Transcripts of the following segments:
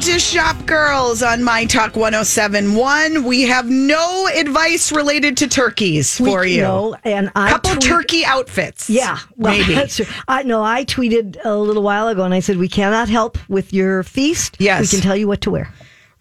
to Shop Girls on My Talk 1071. We have no advice related to turkeys for We- you. No, and I Couple tweet- turkey outfits. Yeah, well, maybe. That's true. I no, I tweeted a little while ago, and I said we cannot help with your feast. Yes. we can tell you what to wear.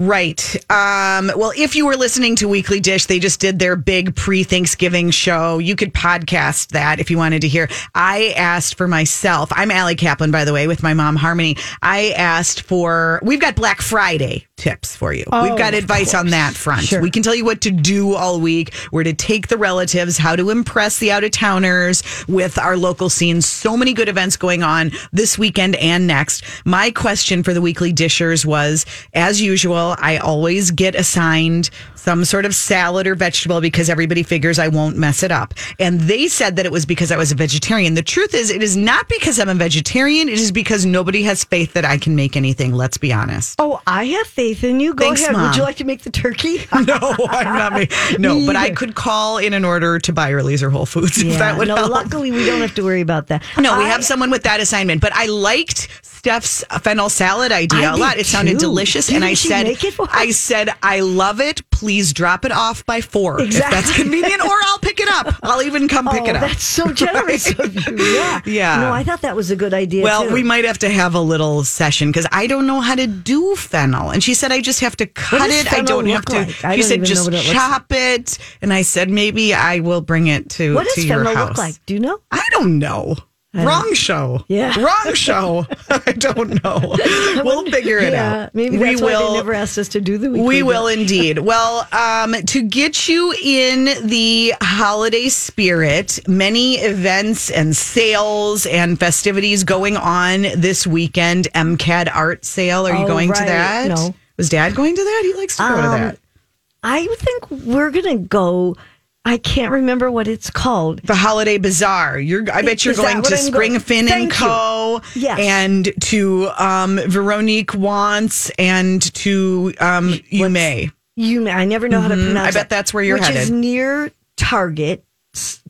Right. Um, well, if you were listening to Weekly Dish, they just did their big pre Thanksgiving show. You could podcast that if you wanted to hear. I asked for myself. I'm Allie Kaplan, by the way, with my mom, Harmony. I asked for, we've got Black Friday tips for you. we've got advice on that front. Sure. We can tell you what to do all week, where to take the relatives, how to impress the out of towners with our local scenes. So many good events going on this weekend and next. My question for the weekly dishers was as usual, I always get assigned some sort of salad or vegetable because everybody figures I won't mess it up. And they said that it was because I was a vegetarian. The truth is, it is not because I'm a vegetarian. It is because nobody has faith that I can make anything. Let's be honest. Oh, I have faith in you. Go Thanks, ahead. Would you like to make the turkey? No, I'm not. ma- No, Me but I could call in an order to buy Byerly's or Whole Foods if that would no, help. luckily we don't have to worry about that. no, we I- have someone with that assignment. But I liked Steph's fennel salad idea I a lot. It sounded delicious, Didn't and I said, make it for us? I said, I love it. Please drop it off by four if that's convenient, or I'll pick it up. I'll even come pick oh, it up. That's so generous of you. Yeah. Yeah. No, I thought that was a good idea. Well, too. we might have to have a little session because I don't know how to do fennel. And she said I just have to cut it. I don't have to. like? She don't said just it chop it. And I said maybe I will bring it to What to does your fennel house. look like? Do you know? I don't know. Wrong show. Yeah. Wrong show. I don't know. We'll figure it yeah, out. maybe we that's why will. they never asked us to do the weekly We will indeed. Well, um, to get you in the holiday spirit, many events and sales and festivities going on this weekend. MCAD art sale. Are you Oh, going to that? No. Was Dad going to that? He likes to go to Um, that. I think we're gonna go. I can't remember what it's called. The Holiday Bazaar. You're. I bet you're Is going to I'm Spring going- and. Co. Yes. And to um, Veronique Wantz and to um, Umei. You, may- I never know how to pronounce. Mm-hmm. I bet that. that's where you're which headed. Which is near Target,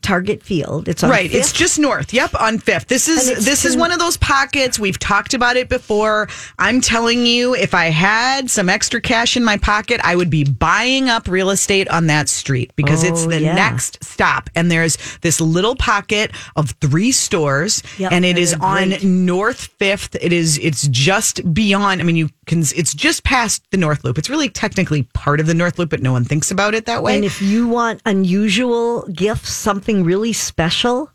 Target Field. It's on Right, it's just north. Yep, on Fifth. This is it's this is one of those pockets we've talked about it before. I'm telling you, if I had some extra cash in my pocket, I would be buying up real estate on that street because it's Oh, the yeah. next stop. And there's this little pocket of three stores, Yep, and it is and on. North Fifth. It is it's just beyond. I mean, you can. It's just past the North Loop. It's really technically part of the North Loop, but no one thinks about it that way. And if you want unusual gifts, something really special,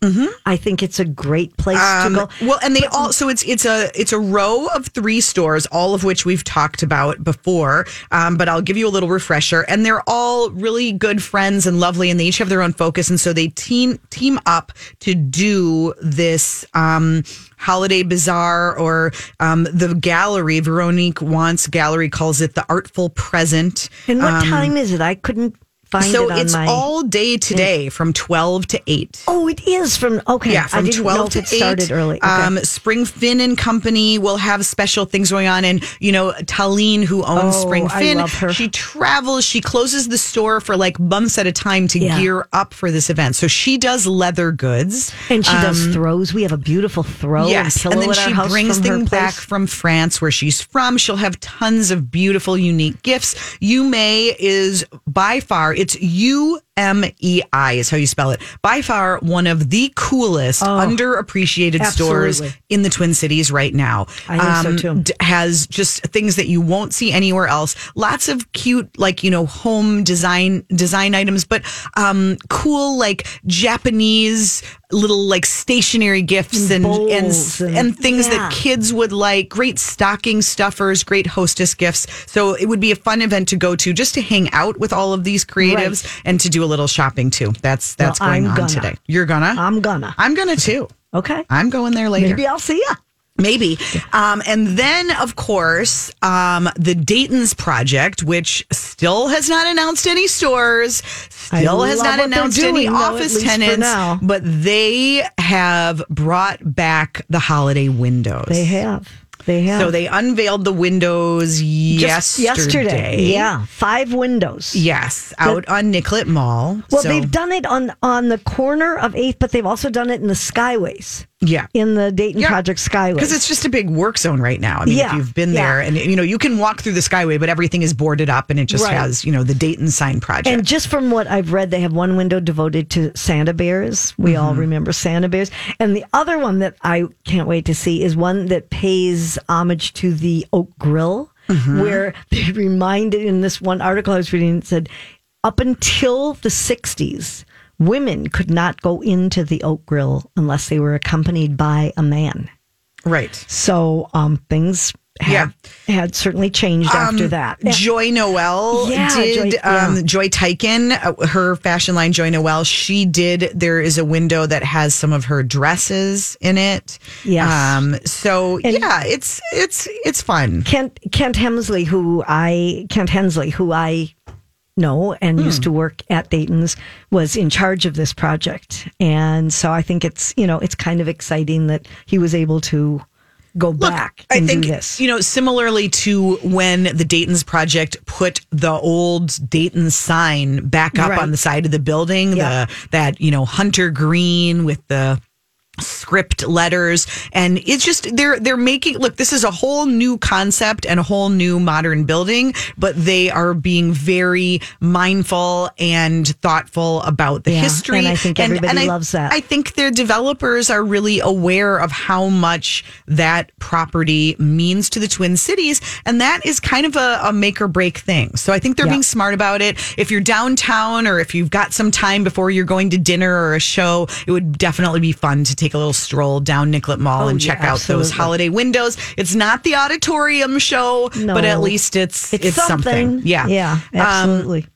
I think it's a great place Um, to go. Well, and they all so it's it's a it's a row of three stores, all of which we've talked about before. Um, but I'll give you a little refresher, and they're all really good friends and lovely, and they each have their own focus, and so they team team up to do this um, holiday bazaar or um, the gallery. Veronique Wantz gallery calls it the artful present. And what time is it? I couldn't find um, So it it's my. all day today from twelve to eight. oh, it is from. Okay, Yeah, I from didn't twelve know to it started early. Okay. Um, Spring Finn and Company will have special things going on, and you know Talene, who owns Oh, Spring I Finn, she travels. She closes the store for like months at a time to Yeah. gear up for this event. So she does leather goods, and she does throws. We have a beautiful throw um, Yes, and and then she brings things back from France, where she's from. She'll have tons of beautiful, unique gifts. Umei is by far it's U M E I is how you spell it. By far one of the coolest, underappreciated stores Oh, in the Twin Cities right now. Um, I think so, too. d- has just things that you won't see anywhere else. Lots of cute, like you know, home design design items, but um, cool like Japanese little like stationary gifts and and and, and- things yeah. that kids would like. Great stocking stuffers, great hostess gifts. So it would be a fun event to go to just to hang out with all of these creatives and to do a little shopping too. That's that's Well, going I'm on gonna. today. You're gonna. I'm gonna. I'm gonna too. Okay, I'm going there later. maybe I'll see ya. Maybe. Um, and then, of course, um, the Dayton's project, which still has not announced any stores, still has not announced any doing, though, office tenants, but they have brought back the holiday windows. They have. They have. So they unveiled the windows Just yesterday. Yeah, five windows. Yes, out on Nicollet Mall. Well, So- they've done it on on the corner of Eighth, but they've also done it in the Skyways. Yeah. in the Dayton Yeah. Project Skyway. Because it's just a big work zone right now. I mean, if Yeah, you've been yeah. there and, you know, you can walk through the Skyway, but everything is boarded up and it just Right. has, you know, the Dayton sign project. And just from what I've read, they have one window devoted to Santa bears. We all mm-hmm. remember Santa bears. And the other one that I can't wait to see is one that pays homage to the Oak Grill, mm-hmm. where they reminded in this one article I was reading, it said, up until the 60s, women could not go into the Oak Grill unless they were accompanied by a man. right. So um, things have, had certainly changed after that. Joynoelle Yeah, did Joy- um, yeah. Joy Teiken, uh, her fashion line Joynoelle. She did. There is a window that has some of her dresses in it. Yes. Um. So yeah, it's it's it's fun. Kent Kent Hemsley, who I Kent Hensley, who I know and used to hmm. work at Dayton's, was in charge of this project, and so I think it's you know it's kind of exciting that he was able to go back I think do this. you know similarly to when the Dayton's project put the old Dayton sign back up Right. on the side of the building, Yeah. the that you know hunter green with the script letters and it's just they're they're making look this is a whole new concept and a whole new modern building but they are being very mindful and thoughtful about the Yeah, history and I think everybody I- loves that. I think their developers are really aware of how much that property means to the Twin Cities. And that is kind of a, a make or break thing. So I think they're Yeah. being smart about it. If you're downtown or if you've got some time before you're going to dinner or a show, it would definitely be fun to take a little stroll down Nicollet Mall Oh, and yeah, check out those holiday windows. It's not the auditorium show, No. but at least it's it's, something. Yeah. yeah, Um, absolutely.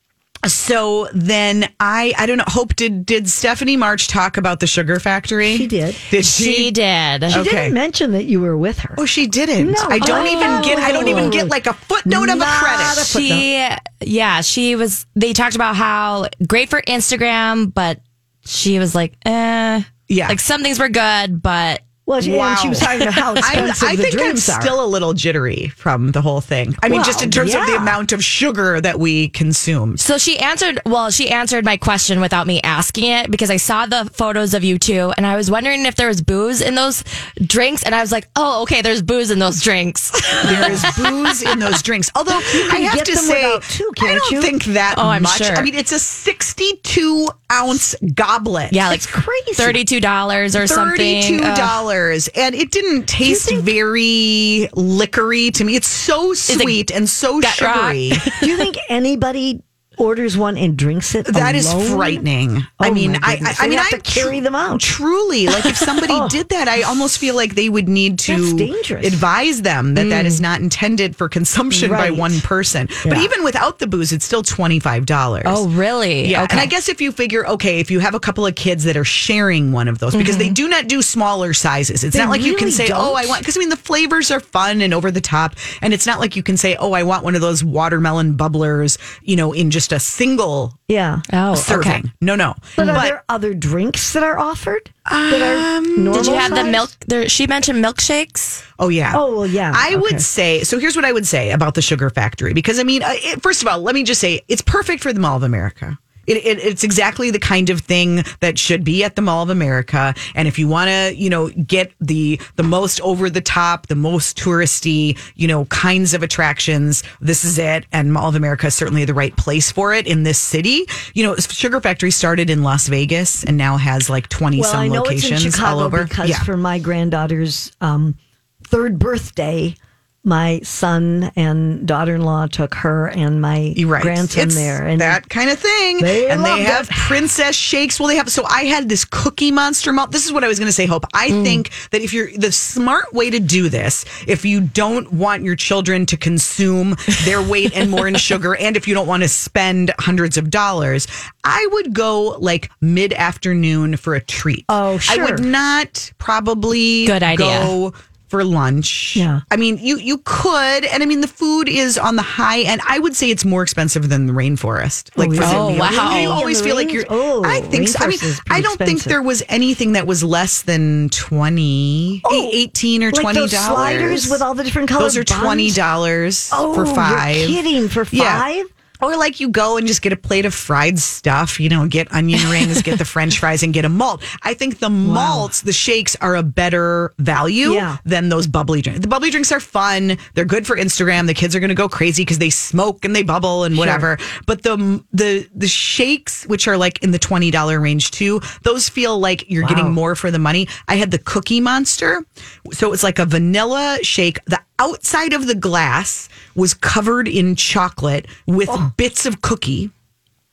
so then I I don't know. Hope did did Stephanie March talk about the sugar factory? She did. Did She she? did. She okay. didn't mention that you were with her. Oh, she didn't. No. I don't Oh. even get. I don't even get like a footnote of a credit. a She, yeah, she was. They talked about how great for Instagram, but she was like, eh, Yeah. like some things were good, but well, she, and she was talking about how I'm, expensive I the think I'm are. still a little jittery from the whole thing. I mean, just in Well, terms of the amount of sugar that we consume. So she answered, well, she answered my question without me asking it because I saw the photos of you two and I was wondering if there was booze in those drinks. And I was like, oh, okay, there's booze in those drinks. There is booze in those drinks. Although I have to say, without too, I don't you? think that Oh, I'm much. sure. I mean, it's a 62 ounce goblet. Yeah, like It's crazy. $32 or something. Thirty-two Ugh. dollars, and it didn't taste very liquory to me. It's so sweet and so sugary. Do you think anybody orders one and drinks it? That is alone? frightening. I Oh, mean, I, I. I mean, have I to carry them out. Truly, like if somebody Oh. did that, I almost feel like they would need to That's dangerous. Mm. advise them that that is not intended for consumption by one person. But even without the booze, it's still twenty five dollars. Oh, really? Yeah, Okay. and I guess if you figure, okay, if you have a couple of kids that are sharing one of those, because they do not do smaller sizes. It's Mm-hmm. They not like you can really say, oh, I don't? want, because I mean, the flavors are fun and over the top. And it's not like you can say, oh, I want one of those watermelon bubblers, you know, in just a single Yeah. Oh, serving. okay. No, no. But, are there other drinks that are offered that are normal? Did you have the milk? There, she mentioned milkshakes. Oh yeah. Oh, well, yeah. I Okay. would say so. Here's what I would say about the sugar factory because I mean, uh, it, first of all, let me just say it's perfect for the Mall of America. It, it, it's exactly the kind of thing that should be at the Mall of America. And if you want to, you know, get the the most over the top, the most touristy, you know, kinds of attractions, this is it. And Mall of America is certainly the right place for it in this city. You know, Sugar Factory started in Las Vegas and now has like twenty Well, some locations it's in Chicago all over. because for my granddaughter's um, third birthday, my son and daughter-in-law took her and my right. grandson It's there, and that kind of thing. They and they have it. princess shakes. Well, they have. So I had this Cookie Monster malt. This is what I was going to say. Hope I Mm. think that if you're the smart way to do this, if you don't want your children to consume their weight and more in sugar, and if you don't want to spend hundreds of dollars, I would go like mid afternoon for a treat. Oh, sure. I would not probably Good idea. go for lunch. Yeah. I mean, you you could, and I mean, the food is on the high end. I would say it's more expensive than the rainforest. Oh, like, for Oh, wow. You always feel like you're. Oh, I think so. I mean, I don't think there was anything that was less than twenty, Oh, eighteen or like twenty those sliders with all the different colors. Those are twenty dollars oh, for five. You're kidding for Yeah. Or like you go and just get a plate of fried stuff, you know, get onion rings, get the french fries and get a malt. I think the malts, the shakes are a better value Yeah. than those bubbly drinks. The bubbly drinks are fun. They're good for Instagram. The kids are going to go crazy because they smoke and they bubble and whatever. But the the the shakes, which are like in the twenty dollar range too, those feel like you're getting more for the money. I had the Cookie Monster, so it's like a vanilla shake. The outside of the glass was covered in chocolate with oh. Bits of cookie,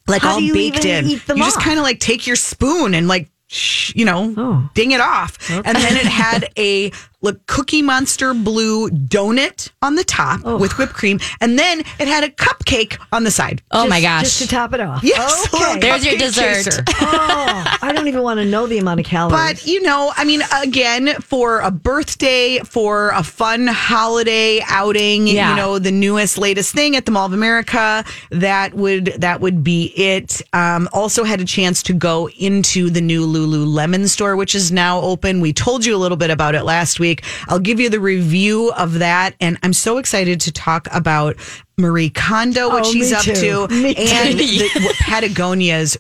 like How all baked in. you just kind of like take your spoon and like. sh- You know, Oh. ding it off. And then it had a like, Cookie Monster blue donut on the top Oh. with whipped cream. And then it had a cupcake on the side. Oh my gosh. Just to top it off. Yes. Okay. There's your dessert. oh, I don't even want to know the amount of calories. But you know, I mean, again, for a birthday, for a fun holiday outing, Yeah. you know, the newest, latest thing at the Mall of America, that would that would be it. Um, also had a chance to go into the new Lululemon store, which is now open. We told you a little bit about it last week. I'll give you the review of that, and I'm so excited to talk about. Marie Kondo, what Oh, she's up too. to, Me and the, Patagonia's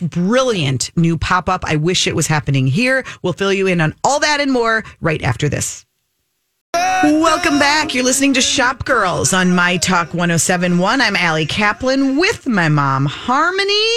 brilliant new pop up. I wish it was happening here. We'll fill you in on all that and more right after this. Welcome back. You're listening to Shop Girls on My Talk 1071. I'm Allie Kaplan with my mom, Harmony.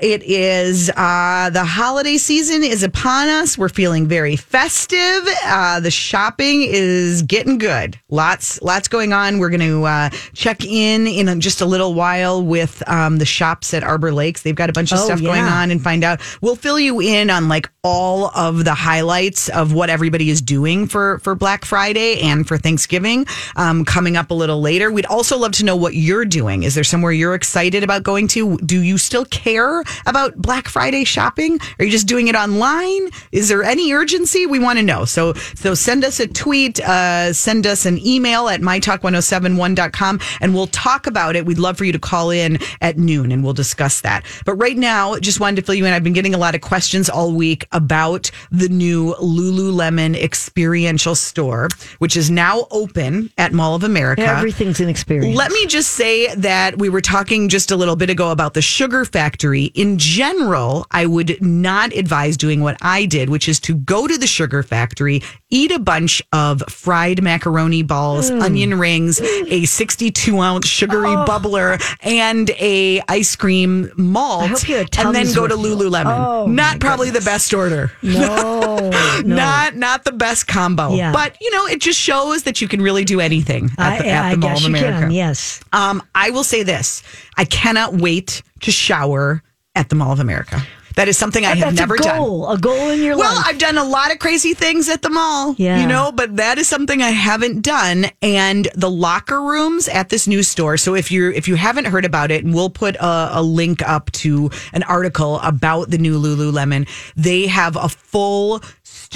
It is uh, the holiday season is upon us. We're feeling very festive. Uh, the shopping is getting good. Lots, lots going on. We're going to uh, check in in just a little while with um, the shops at Arbor Lakes. They've got a bunch of Oh, stuff going on and find out. We'll fill you in on like all of the highlights of what everybody is doing for for Black Friday and for Thanksgiving um, coming up a little later. We'd also love to know what you're doing. Is there somewhere you're excited about going to? Do you still care about Black Friday shopping? Are you just doing it online? Is there any urgency? We want to know. So so send us a tweet, uh, send us an email at mytalk1071.com and we'll talk about it. We'd love for you to call in at noon and we'll discuss that. But right now, just wanted to fill you in. I've been getting a lot of questions all week about the new Lululemon experiential store, which is now open at Mall of America. Everything's an experience. Let me just say that we were talking just a little bit ago about the sugar factory. In general, I would not advise doing what I did, which is to go to the sugar factory, eat a bunch of fried macaroni balls, Mm. onion rings, a 62 ounce sugary bubbler, and a ice cream malt, Oh. I hope you had and then go to. Lululemon. Oh, not probably the best order. no, no. Not not the best combo, Yeah. but you know it just shows that you can really do anything at the, I, at I Mall guess of you America. can. Yes. Um, I will say this: I cannot wait to shower at the Mall of America. That is something I have never a done. goal. A goal in your Well, life. Well, I've done a lot of crazy things at the mall, Yeah. you know, but that is something I haven't done. And the locker rooms at this new store. So if you're if you haven't heard about it, and we'll put a, a link up to an article about the new Lululemon. They have a full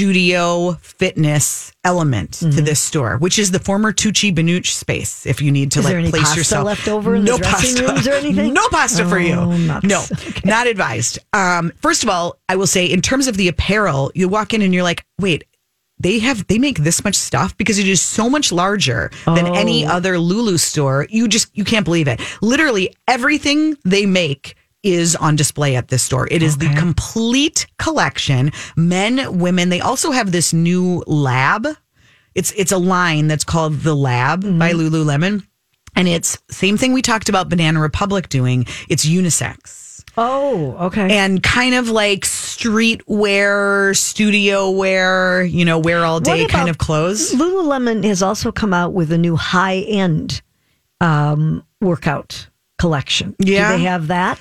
studio fitness element Mm-hmm. to this store, which is the former Tucci Benucch space. If you need to Is like any place pasta yourself left over in the dressing rooms or anything? No pasta for you. Oh, nuts. No, not advised. Um, first of all, I will say in terms of the apparel, you walk in and you're like, wait, they have they make this much stuff because it is so much larger than any Oh. other Lulu store. You just you can't believe it. Literally everything they make is on display at this store. It is the complete collection, men, women. They also have this new lab. It's it's a line that's called the Lab by Mm-hmm. Lululemon. And it's same thing we talked about Banana Republic doing. It's unisex oh, okay. and kind of like streetwear, studio wear, you know, wear all day kind of clothes. Lululemon has also come out with a new high end um, workout collection. Yeah. Do they have that?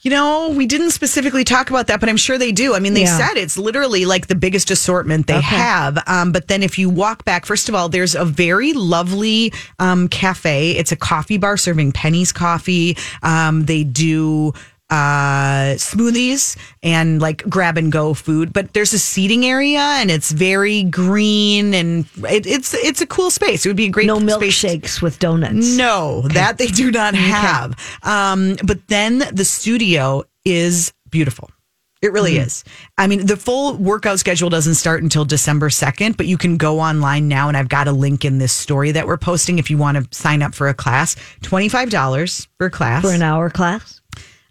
You know, we didn't specifically talk about that, but I'm sure they do. I mean, they Yeah. said it's literally like the biggest assortment they have. Um, but then if you walk back, first of all, there's a very lovely um, cafe. It's a coffee bar serving Penny's coffee. Um, they do uh smoothies and like grab and go food but there's a seating area and it's very green and it, it's it's a cool space it would be a great No space milkshakes with donuts. no, that they do not have. Um, but then the studio is beautiful. It really is. I mean, the full workout schedule doesn't start until December 2nd, but you can go online now. And I've got a link in this story that we're posting if you want to sign up for a class. $25 for a class. For an hour class?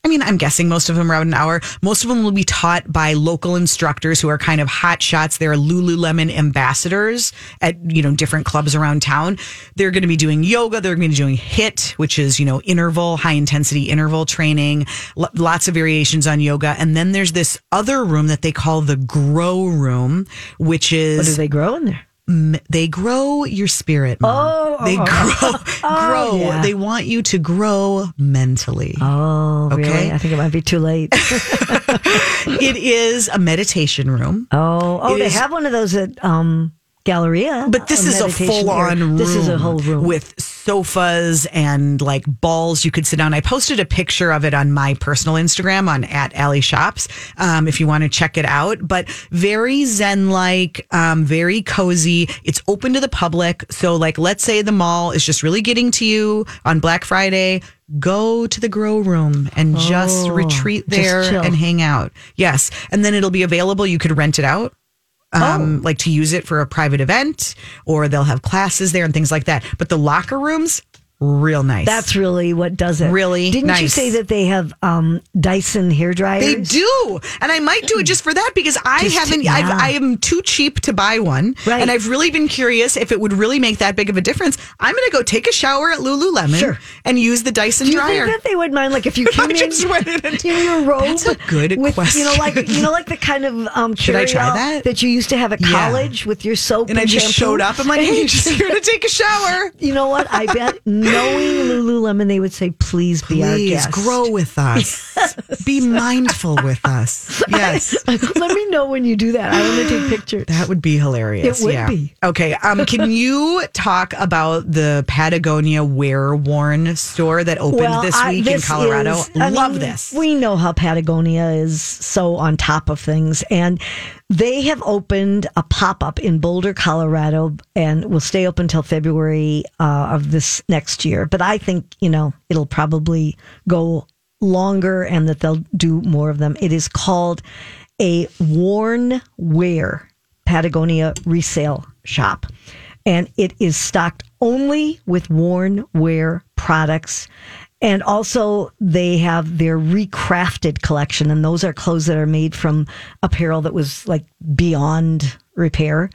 I mean, I'm guessing most of them are an hour. Most of them will be taught by local instructors who are kind of hot shots. They're Lululemon ambassadors at, you know, different clubs around town. They're going to be doing yoga. They're going to be doing HIIT, which is, you know, interval, high intensity interval training, L- lots of variations on yoga. And then there's this other room that they call the grow room, which is. What do they grow in there? They grow your spirit. Mom. Oh, they oh, grow, oh, grow. yeah. They want you to grow mentally. Oh, Okay. really? I think it might be too late. It is a meditation room. Oh, oh, It they is- have one of those at um, Galleria. But this is a meditation full on room. This is a whole room. with sofas and like balls you could sit down. I posted a picture of it on my personal Instagram on at Alley Shops um, if you want to check it out. But very zen like, um, very cozy. It's open to the public. So like, let's say the mall is just really getting to you on Black Friday. Go to the grow room and just Oh, retreat there chill. and hang out. Yes. And then it'll be available. You could rent it out Oh. um, like to use it for a private event, or they'll have classes there and things like that. But the locker rooms, real nice. That's really what does it. Really Didn't you say that they have um, Dyson hair dryers? they do, and I might do it just for that because I Just haven't. Yeah. I am too cheap to buy one, Right. and I've really been curious if it would really make that big of a difference. I'm going to go take a shower at Lululemon Sure. and use the Dyson Do you dryer. think that they would mind, like, if you came in, in and- your robe? That's a good with, You know, like you know, like the kind of um, Should I try carry-out that? you used to have at Yeah. college with your soap and I just shampoo? showed up. I'm like, hey, just here to take a shower. You know what? I bet knowing Lululemon, they would say, "Please be our guest." grow with us. Be mindful with us. Yes. Let me know when you do that. I want to take pictures. That would be hilarious. It would yeah. be. Okay. Um, can you talk about the Patagonia Wear Worn store that opened this I- week this in Colorado? is- I Love mean, this. We know how Patagonia is so on top of things, and they have opened a pop up in Boulder, Colorado, and will stay open until February uh, of this next year. But I think you know it'll probably go longer, and that they'll do more of them. It is called a worn wear Patagonia resale shop. And it is stocked only with worn wear products. And also, they have their recrafted collection, and those are clothes that are made from apparel that was like beyond repair.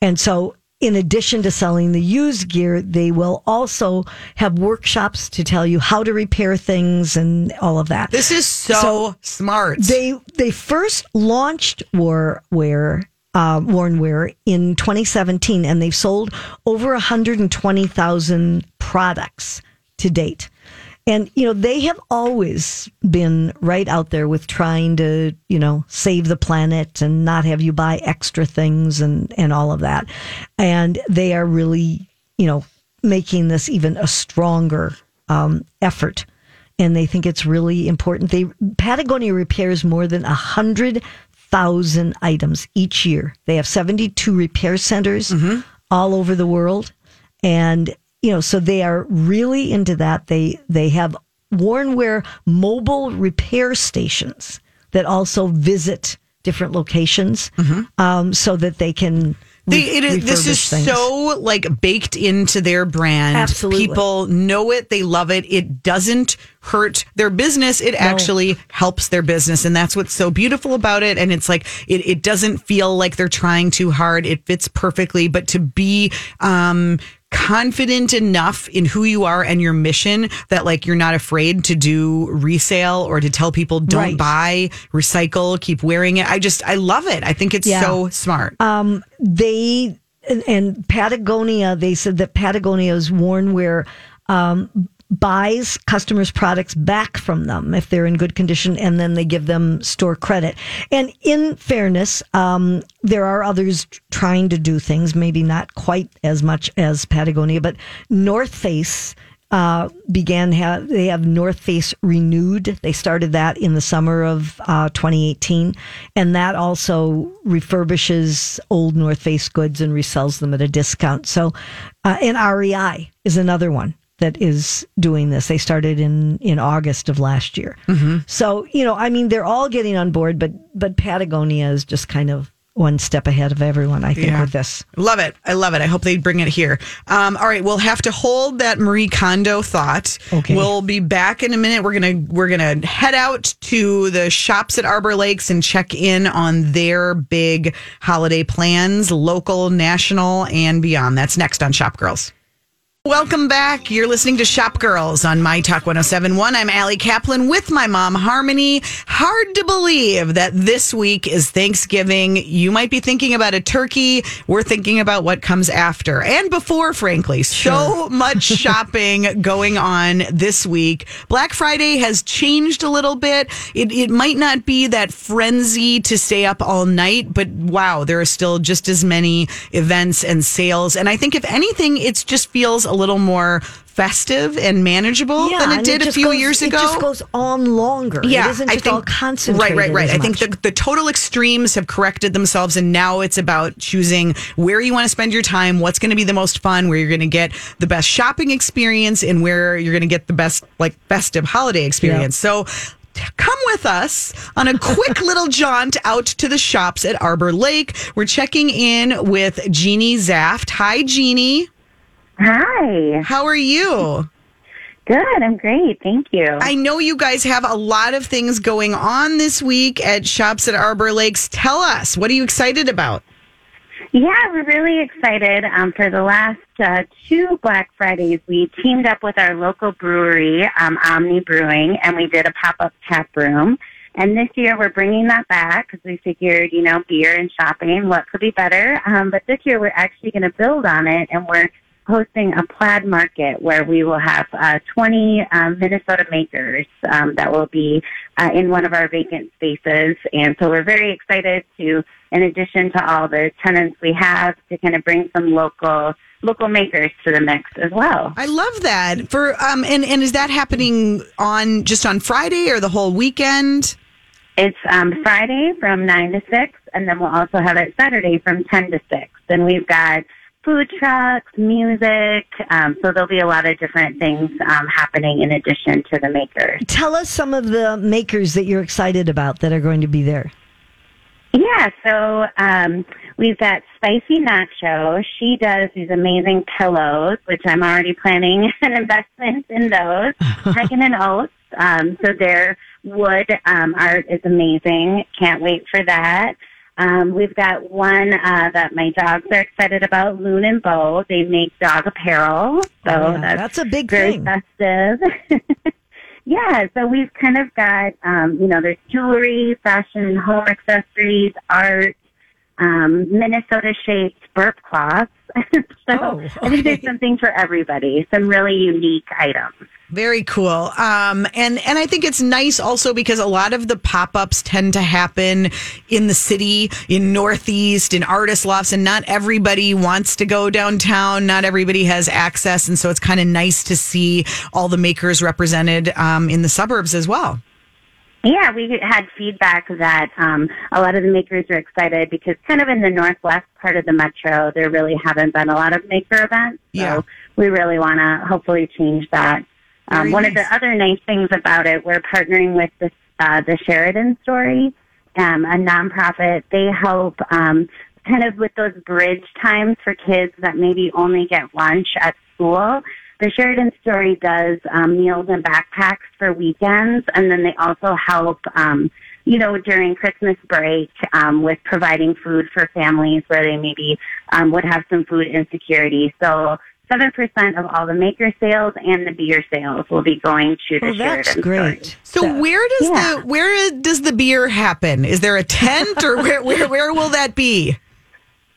And so, in addition to selling the used gear, they will also have workshops to tell you how to repair things and all of that. this is so, smart. They they first launched War Wear, uh, Worn Wear in 2017, and they've sold over 120,000 products to date. And you know they have always been right out there with trying to you know save the planet and not have you buy extra things and and all of that. And they are really you know making this even a stronger um, effort and they think it's really important. They Patagonia repairs more than a hundred thousand items each year. They have seventy-two repair centers all over the world, and you know, so they are really into that. They they have worn wear mobile repair stations that also visit different locations, um, so that they can. They, re- it is, this is things. so like baked into their brand. Absolutely. People know it. They love it. It doesn't hurt their business. It actually helps their business. And that's what's so beautiful about it. And it's like, it, it doesn't feel like they're trying too hard. It fits perfectly. But to be, um, confident enough in who you are and your mission that like you're not afraid to do resale or to tell people don't Right. buy, recycle, keep wearing it. I just I love it. I think it's Yeah. so smart. Um they and, Patagonia, they said that Patagonia is worn wear um, buys customers' products back from them if they're in good condition, and then they give them store credit. And in fairness, um, there are others trying to do things, maybe not quite as much as Patagonia, but North Face uh, began have they have North Face renewed. They started that in the summer of uh, 2018, and that also refurbishes old North Face goods and resells them at a discount. So, uh, and REI is another one that is doing this. They started in in August of last year. So you know, I mean, they're all getting on board, but but Patagonia is just kind of one step ahead of everyone. I think Yeah. with this. Love it. I love it. I hope they bring it here. Um, all right, we'll have to hold that Marie Kondo thought. Okay. We'll be back in a minute. We're gonna we're gonna head out to the shops at Arbor Lakes and check in on their big holiday plans, local, national, and beyond. That's next on Shop Girls. Welcome back. You're listening to Shop Girls on My Talk 1071. I'm Allie Kaplan with my mom, Harmony. Hard to believe that this week is Thanksgiving. You might be thinking about a turkey. We're thinking about what comes after and before, frankly. So much shopping going on this week. Black Friday has changed a little bit. It, it might not be that frenzy to stay up all night, but wow, there are still just as many events and sales. And I think, if anything, it just feels a little more festive and manageable than it did a few goes- years ago. It just goes on longer. Yeah, it isn't I just think all concentrated. Right, right, right. I think the, the total extremes have corrected themselves, and now it's about choosing where you want to spend your time, what's going to be the most fun, where you're going to get the best shopping experience, and where you're going to get the best like festive holiday experience. So. Come with us on a quick little jaunt out to the shops at Arbor Lake. We're checking in with Jeannie Zafft. Hi, Jeannie. Hi. How are you? Good. I'm great. Thank you. I know you guys have a lot of things going on this week at Shops at Arbor Lakes. Tell us, what are you excited about? yeah, we're really excited. Um, for the last uh, two Black Fridays, we teamed up with our local brewery, um, Omni Brewing, and we did a pop-up tap room. And this year we're bringing that back because we figured, you know, beer and shopping, what could be better? Um, but this year we're actually going to build on it and we're hosting a plaid market where we will have uh, 20 um, Minnesota makers um, that will be uh, in one of our vacant spaces. And so we're very excited to, in addition to all the tenants we have, to kind of bring some local local makers to the mix as well. I love that. For um and and is that happening on just on Friday or the whole weekend? It's um, Friday from 9 to 6, and then we'll also have it Saturday from 10 to 6. And we've got food trucks, music, um, so there'll be a lot of different things um, happening in addition to the makers. Tell us some of the makers that you're excited about that are going to be there. Yeah, so um, we've got Spicy Nacho. She does these amazing pillows, which I'm already planning an investment in those. Hiking and Oats. Um, so their wood um, art is amazing. Can't wait for that. Um, we've got one uh, that my dogs are excited about, Loon and Bow. They make dog apparel. So Oh, yeah, that's, that's a big very thing. festive. yeah, so we've kind of got, um, you know, there's jewelry, fashion, home accessories, art, um, Minnesota shaped burp cloths. so Oh, I think there's something for everybody. Some really unique items. Very cool. Um, and and I think it's nice also because a lot of the pop ups tend to happen in the city, in Northeast, in artist lofts, and not everybody wants to go downtown. Not everybody has access, and so it's kind of nice to see all the makers represented um, in the suburbs as well. Yeah, we had feedback that um, a lot of the makers are excited because kind of in the northwest part of the metro, there really haven't been a lot of maker events. So Yeah. we really want to hopefully change that. Um, one of the other nice things about it, we're partnering with the, uh, the Sheridan Story, um, a nonprofit. They help um, kind of with those bridge times for kids that maybe only get lunch at school. The Sheridan Story does um, meals and backpacks for weekends, and then they also help, um, you know, during Christmas break um, with providing food for families where they maybe um, would have some food insecurity. So. Seven percent of all the maker sales and the beer sales will be going to the Well, that's Sheridan great. Story. So where does Yeah. the where does the beer happen? Is there a tent or where where where will that be?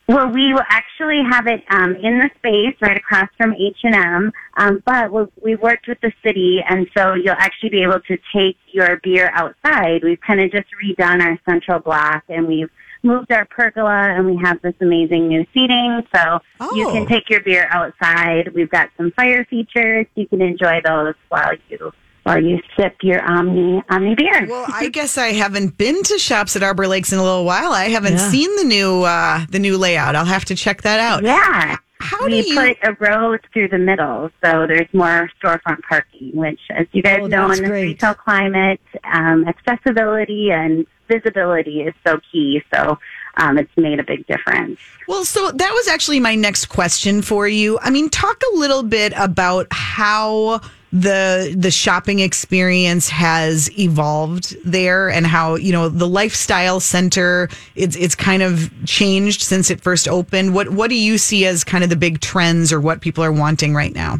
Well, we will actually have it um, in the space right across from H and M. Um, but we we worked with the city, and so you'll actually be able to take your beer outside. We've kind of just redone our central block, and we've moved our pergola, and we have this amazing new seating. So you Oh. can take your beer outside. We've got some fire features. You can enjoy those while you while you sip your Omni Omni beer. Well, I guess I haven't been to shops at Arbor Lakes in a little while. I haven't Yeah. seen the new uh, the new layout. I'll have to check that out. Yeah, How do you? put a road through the middle, so there's more storefront parking. Which, as you guys Oh, know, in the great. retail climate, um, accessibility and visibility is so key. So um, it's made a big difference. Well, so that was actually my next question for you. I mean, talk a little bit about how the the shopping experience has evolved there and how, you know, the lifestyle center it's it's kind of changed since it first opened. What what do you see as kind of the big trends or what people are wanting right now?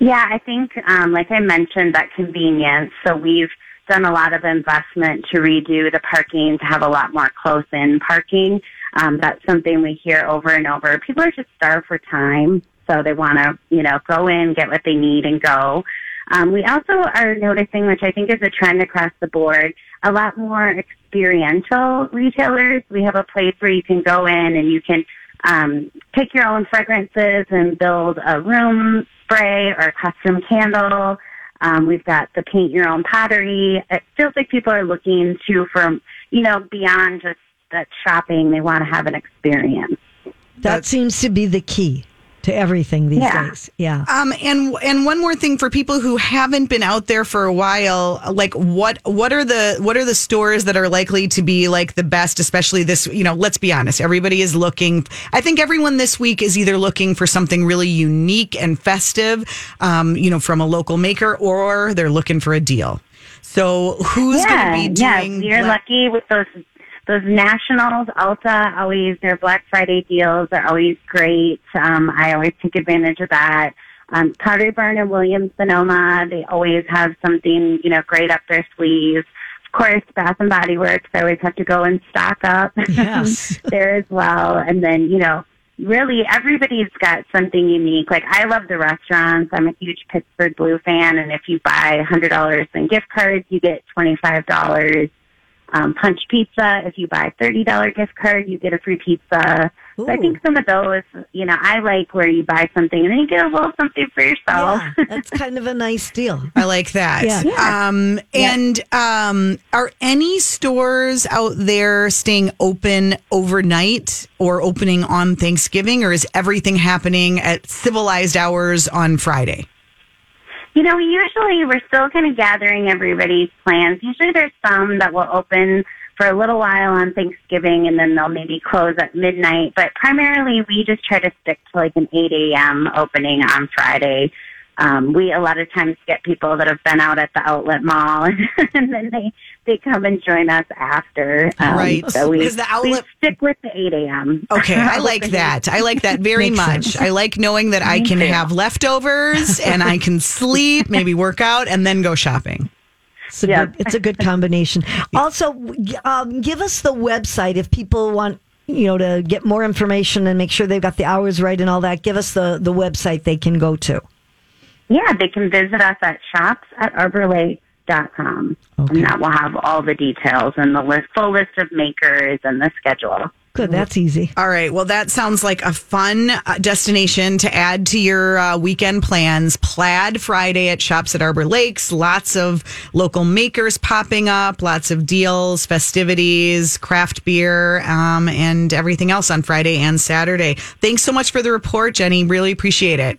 Yeah, I think, um, like I mentioned, that convenience. So we've done a lot of investment to redo the parking to have a lot more close-in parking. Um, that's something we hear over and over. People are just starved for time, so they want to, you know, go in, get what they need, and go. Um, we also are noticing, which I think is a trend across the board, a lot more experiential retailers. We have a place where you can go in and you can um, pick your own fragrances and build a room spray or a custom candle. Um, we've got the paint your own pottery. It feels like people are looking to from you know beyond just that shopping. They want to have an experience. That seems to be the key to everything these Yeah. days. Yeah. Um, and and one more thing for people who haven't been out there for a while, like what what are the what are the stores that are likely to be like the best, especially this? You know, let's be honest, everybody is looking. I think everyone this week is either looking for something really unique and festive, um, you know, from a local maker, or they're looking for a deal. So who's yeah, going to be doing? yeah. doing? You're Black- lucky with those those nationals. Ulta always their Black Friday deals are always great. Um, I always take advantage of that. Um, Pottery Barn and Williams Sonoma, they always have something you know great up their sleeves. Of course, Bath and Body Works. I always have to go and stock up Yes. there as well. And then you know really everybody's got something unique. Like I love the restaurants. I'm a huge Pittsburgh Blue fan, and if you buy a hundred dollars in gift cards, you get twenty five dollars. Um, Punch Pizza. If you buy a thirty dollar gift card, you get a free pizza. So I think some of those, you know, I like where you buy something and then you get a little something for yourself. Yeah, that's kind of a nice deal. I like that. Yeah. Yeah. Um, and um, are any stores out there staying open overnight or opening on Thanksgiving, or is everything happening at civilized hours on Friday? You know, usually we're still kind of gathering everybody's plans. Usually there's some that will open for a little while on Thanksgiving and then they'll maybe close at midnight. But primarily we just try to stick to like an 8 a.m. opening on Friday. Um, we a lot of times get people that have been out at the outlet mall and then they, they come and join us after. Um, Right. So we, Because the outlet- we stick with the 8 a.m. Okay, I like that. I like that very much. sense. I like knowing that I can too. have leftovers and I can sleep, maybe work out, and then go shopping. It's a, Yeah. good, it's a good combination. Also, um, give us the website if people want you know to get more information and make sure they've got the hours right and all that. Give us the the website they can go to. Yeah, they can visit us at shops at arborlake.com. Okay. And that will have all the details and the list, full list of makers and the schedule. Good, that's easy. All right. Well, that sounds like a fun uh, destination to add to your uh, weekend plans. Plaid Friday at Shops at Arbor Lakes. Lots of local makers popping up, lots of deals, festivities, craft beer, um, and everything else on Friday and Saturday. Thanks so much for the report, Jenny. Really appreciate it.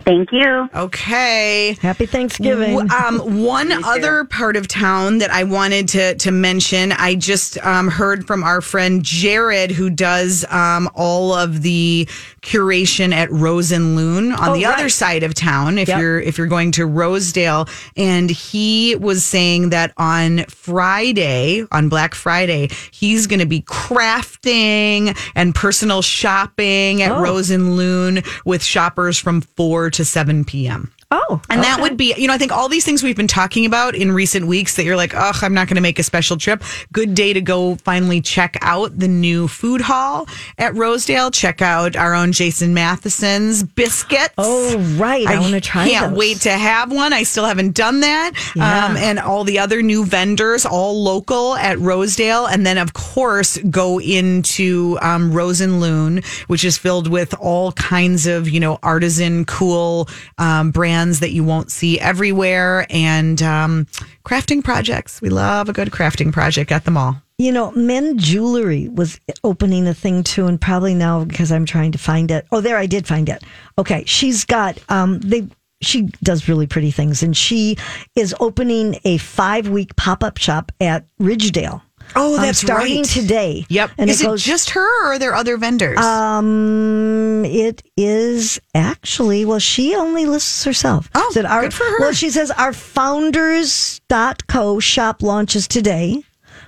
Thank you. Okay. Happy Thanksgiving. Um, one other part of town that I wanted to to mention, I just um, heard from our friend Jared, who does um, all of the curation at Rose and Loon on Oh, the other side of town. If Yep. you're if you're going to Rosedale, and he was saying that on Friday, on Black Friday, he's going to be crafting and personal shopping at Oh. Rose and Loon with shoppers from four to seven p.m. oh, And that would be, you know, I think all these things we've been talking about in recent weeks that you're like, oh, I'm not going to make a special trip. Good day to go finally check out the new food hall at Rosedale. Check out our own Jason Matheson's biscuits. oh right. I, want to try. Can't those. wait to have one. I still haven't done that. Yeah. Um, and all the other new vendors, all local at Rosedale. And then, of course, go into um, Rose and Loon, which is filled with all kinds of, you know, artisan, cool um, brands that you won't see everywhere and um, crafting projects. We love a good crafting project at the mall. You know, Men Jewelry was opening a thing too, and probably now because I'm trying to find it. Oh, there I did find it. Okay, she's got um they she does really pretty things, and she is opening a five week pop up shop at Ridgedale. Oh, um, that's starting right. today. Yep. and is it it, just her, or are there other vendors? um, it is actually, well, she only lists herself. Oh, our, good for her. Well, she says our founders.co shop launches today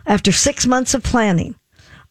after six months of planning.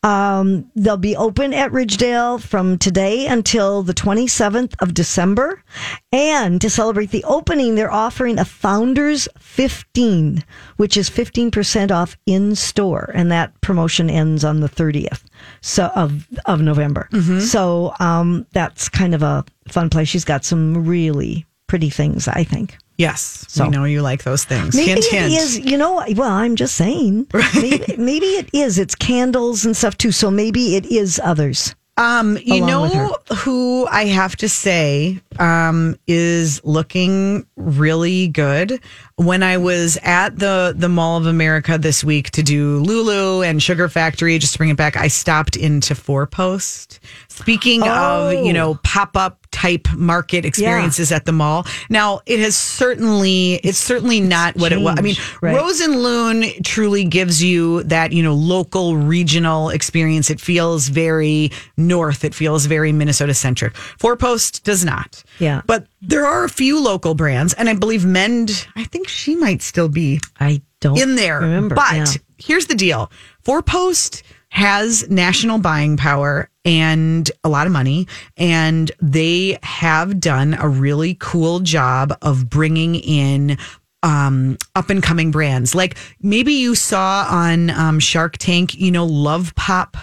Um, they'll be open at Ridgedale from today until the 27th of December. And to celebrate the opening, they're offering a Founders 15, which is 15% off in store. And that promotion ends on the 30th so of, of November. So um, that's kind of a fun place. She's got some really pretty things, I think. Yes. so- we know you like those things. Maybe hint, it hint. is. You know, well, I'm just saying. Maybe, maybe it is. It's candles and stuff too. So maybe it is others. Um, you know who I have to say um, is looking really good. When I was at the the Mall of America this week to do Lulu and Sugar Factory, just to bring it back, I stopped into Fourpost. Speaking Oh. of, you know, oh. pop up type market experiences at the mall. Now, it has certainly it's certainly not what it was. I mean, changed, right. Rose and Loon truly gives you that, you know, local regional experience. It feels very north. It feels very Minnesota centric. Fourpost does not. Yeah. But there are a few local brands, and I believe Mend, I think she might still be I don't in there. Remember, but yeah. here's the deal: Fourpost has national buying power and a lot of money, and they have done a really cool job of bringing in. Um, up and coming brands like maybe you saw on um, Shark Tank, you know, Lovepop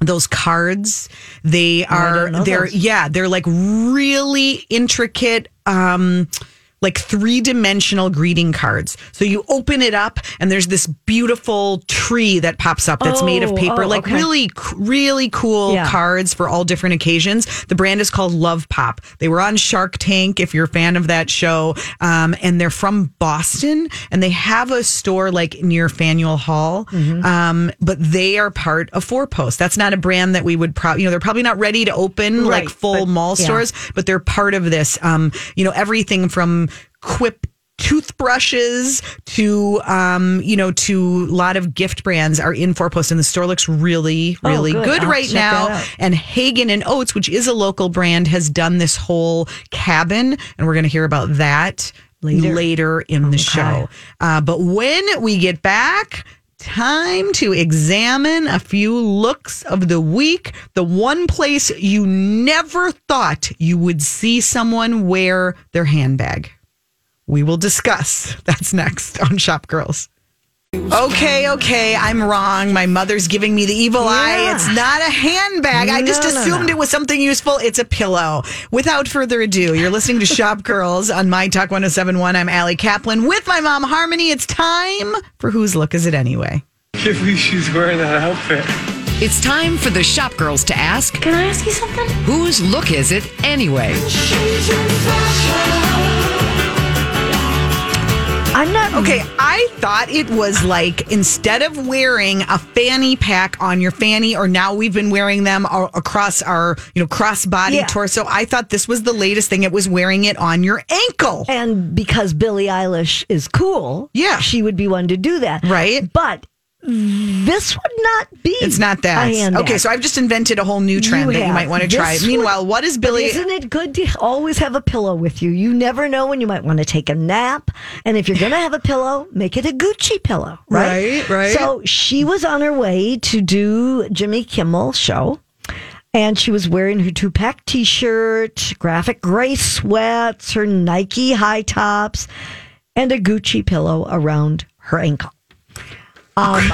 those cards they are they're those. yeah they're like really intricate um like three dimensional greeting cards. So you open it up and there's this beautiful tree that pops up that's made of Oh, paper, oh, like okay. really, really cool Yeah. cards for all different occasions. The brand is called Lovepop. They were on Shark Tank if you're a fan of that show. Um, and they're from Boston and they have a store like near Faneuil Hall. Mm-hmm. Um, but they are part of Fourpost. That's not a brand that we would probably, you know, they're probably not ready to open like full but- mall yeah. stores, but they're part of this. Um, you know, everything from Quip toothbrushes to um you know to a lot of gift brands are in Fourpost and the store looks really Oh, really good. good I'll right now and hagen and oats which is a local brand has done this whole cabin and we're going to hear about that later, Later. in the show uh, but when we get back Time to examine a few looks of the week. The one place you never thought you would see someone wear their handbag. We will discuss. That's next on Shop Girls. Okay, okay, I'm wrong. My mother's giving me the evil eye. It's not a handbag. I just No, no, assumed no. it was something useful. It's a pillow. Without further ado, you're listening to Shop Girls on My Talk 1071. I'm Ali Kaplan with my mom, Harmony. It's time for Whose Look Is It Anyway? can't believe she's wearing that outfit. It's time for the shop girls to ask, Can I ask you something? whose look is it anyway? I'm not Okay, I thought it was like instead of wearing a fanny pack on your fanny, or now we've been wearing them across our, you know, cross body Yeah. torso. I thought this was the latest thing. It was wearing it on your ankle. And because Billie Eilish is cool, Yeah. she would be one to do that. Right. But this would not be. It's not that. Okay, so I've just invented a whole new trend You that you might want to try. would- Meanwhile, what is Billie? isn't it good to always have a pillow with you? You never know when you might want to take a nap. And if you're going to have a pillow, make it a Gucci pillow, right? Right, right. So she was on her way to do Jimmy Kimmel show. And she was wearing her Tupac t shirt, graphic gray sweats, her Nike high tops, and a Gucci pillow around her ankle. Um,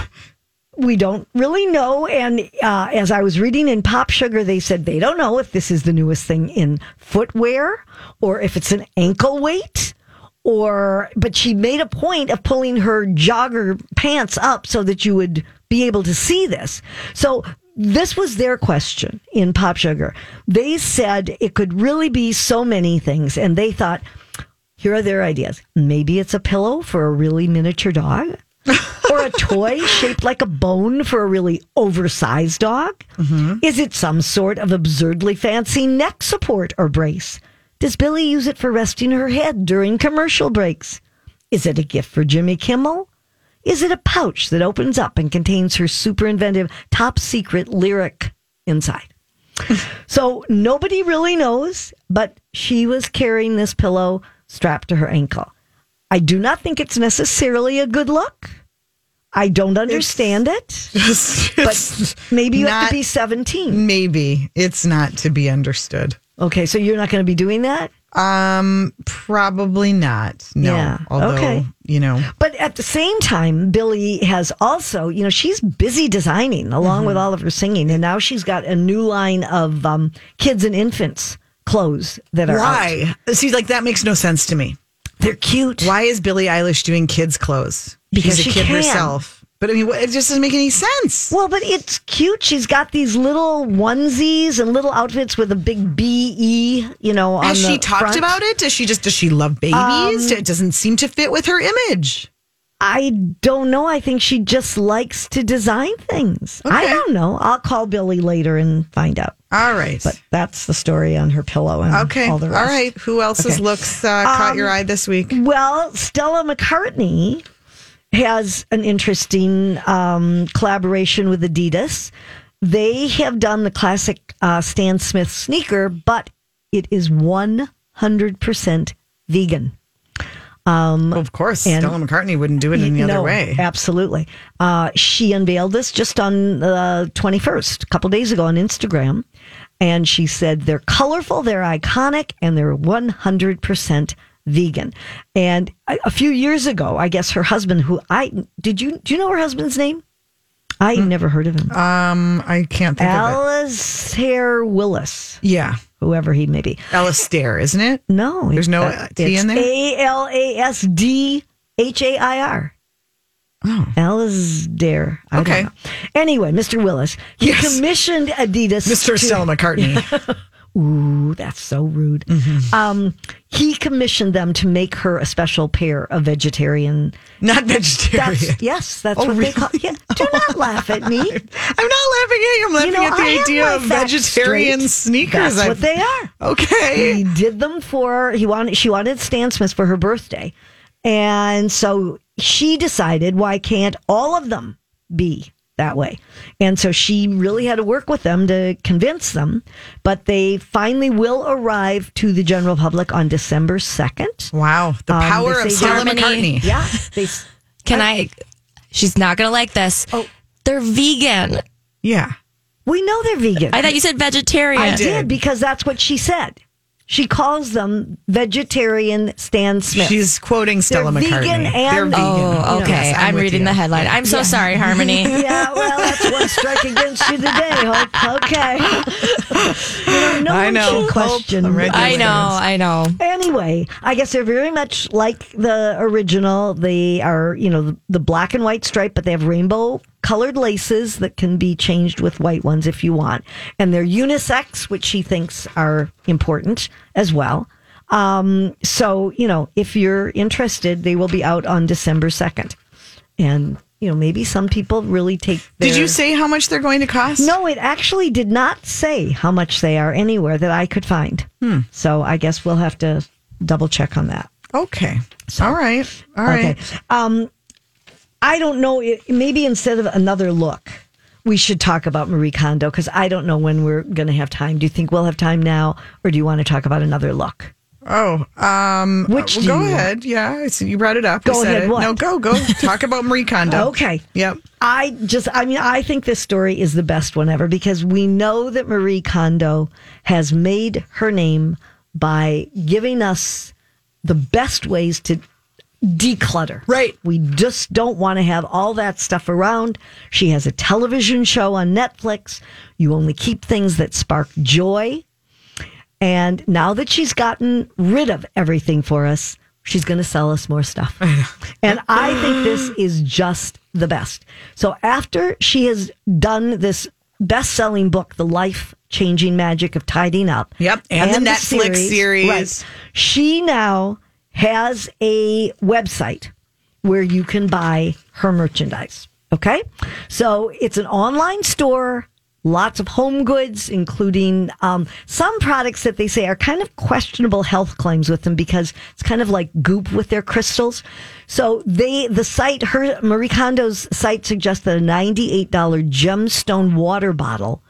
we don't really know. And uh, as I was reading in PopSugar, they said they don't know if this is the newest thing in footwear or if it's an ankle weight. Or, but she made a point of pulling her jogger pants up so that you would be able to see this. So this was their question in PopSugar. They said it could really be so many things, and they thought, here are their ideas. Maybe it's a pillow for a really miniature dog. or a toy shaped like a bone for a really oversized dog? Mm-hmm. Is it some sort of absurdly fancy neck support or brace? Does Billie use it for resting her head during commercial breaks? Is it a gift for Jimmy Kimmel? Is it a pouch that opens up and contains her super inventive top secret lyric inside? so nobody really knows, but she was carrying this pillow strapped to her ankle. I do not think it's necessarily a good look. I don't understand it, but maybe you have to be 17. Maybe it's not to be understood. Okay, so you're not going to be doing that? Um, probably not. No. Yeah, Although, okay. you know, But at the same time, Billie has also, you know, she's busy designing along Mm-hmm. with all of her singing, and now she's got a new line of um, kids and infants clothes that are out. why? See, like that makes no sense to me. They're cute. Why is Billie Eilish doing kids' clothes? Because She's a she kid can. herself. But I mean, it just doesn't make any sense. Well, but it's cute. She's got these little onesies and little outfits with a big B E, you know, on Has the she talked front. Um, about it? Does she just does she love babies? it doesn't seem to fit with her image. I don't know. I think she just likes to design things. I don't know. I'll call Billie later and find out. All right. But that's the story on her pillow and okay. all the rest. right. Who else's Okay. looks uh, caught your eye this week? Well, Stella McCartney has an interesting um, collaboration with Adidas. They have done the classic uh, Stan Smith sneaker, but it is 100% vegan. Well, of course, and- Stella McCartney wouldn't do it any other way. Absolutely. Uh, she unveiled this just on the 21st, a couple days ago on Instagram. And she said they're colorful, they're iconic, and they're 100% vegan. And a, a few years ago, I guess her husband, who I did you do you know her husband's name? I never heard of him. Um, I can't think of Alasdhair Willis. Yeah, whoever he may be. Alastair, isn't it? No, There's no uh, T in there? A L A S D H A I R. Oh. Alasdhair. I Okay. Anyway, Mr. Willis, he Yes. commissioned Adidas. Mr. to- Stella McCartney. Ooh, that's so rude. Mm-hmm. Um, he commissioned them to make her a special pair of vegetarian. Not vegetarian. That's, yes, that's Oh, what really? they call. Yeah, do not laugh at me. I'm not laughing at you. I'm laughing You know, at the I idea of vegetarian straight. sneakers. That's I've- what they are. Okay. He did them for he wanted she wanted Stan Smith for her birthday. And so she decided why can't all of them be that way? And so she really had to work with them to convince them, but they finally will arrive to the general public on December 2nd. Wow. The Um, power they of say McCartney. Yeah, they Can I? She's not gonna like this. Oh. They're vegan. Yeah. we know they're vegan. I thought you said vegetarian. I did. did because that's what she said. She calls them vegetarian Stan Smith. She's quoting Stella They're McCartney. vegan They're and- vegan. Oh, okay. Yes, I'm, with reading you. the headline. I'm so sorry, Harmony. Yeah, well, that's one strike against you today, Hope. Okay. You know, no I one know, Hope. question. I'm. I know. I know. Anyway, I guess they're very much like the original. They are, you know, the, the black and white stripe, but they have rainbow colored laces that can be changed with white ones if you want. And they're unisex, which she thinks are important as well. Um, so, you know, if you're interested, they will be out on December 2nd. And, you know, maybe some people really take Did you say how much they're going to cost? no, it actually did not say how much they are anywhere that I could find. Hmm. So I guess we'll have to double check on that. Okay. All right. All right. Okay. Um, I don't know. Maybe instead of another look, we should talk about Marie Kondo because I don't know when we're going to have time. Do you think we'll have time now, or do you want to talk about another look? Oh, um, Which well, go you want? ahead. Yeah, you brought it up. Go ahead? No, go, go. Talk about Marie Kondo. Okay. Yep. I just, I mean, I think this story is the best one ever because we know that Marie Kondo has made her name by giving us the best ways to declutter. Right. We just don't want to have all that stuff around. She has a television show on Netflix. You only keep things that spark joy. And now that she's gotten rid of everything for us, she's going to sell us more stuff. and I think this is just the best. So after she has done this best-selling book, The Life-Changing Magic of Tidying Up. Yep, and the Netflix series. right, she now has a website where you can buy her merchandise. Okay. So it's an online store, lots of home goods, including um, some products that they say are kind of questionable health claims with them because it's kind of like goop with their crystals. So they, the site, her, Marie Kondo's site suggests that a $98 gemstone water bottle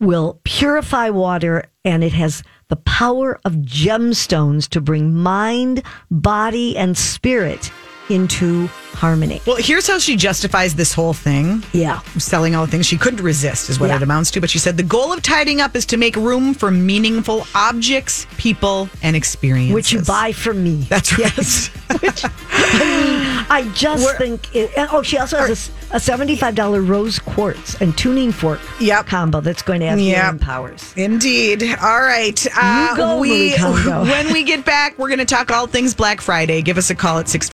will purify water and it has the power of gemstones to bring mind, body, and spirit into harmony. Well, here's how she justifies this whole thing. Yeah. Selling all the things she couldn't resist is what Yeah. it amounts to. But she said the goal of tidying up is to make room for meaningful objects, people, and experiences. Which you buy from me. That's right. Which, I mean, I just think. It, oh, she also has a seventy-five dollar rose quartz and tuning fork Yep. combo that's going to have Yep. powers. Indeed. All right. Uh, go, we when we get back, we're going to talk all things Black Friday. Give us a call at six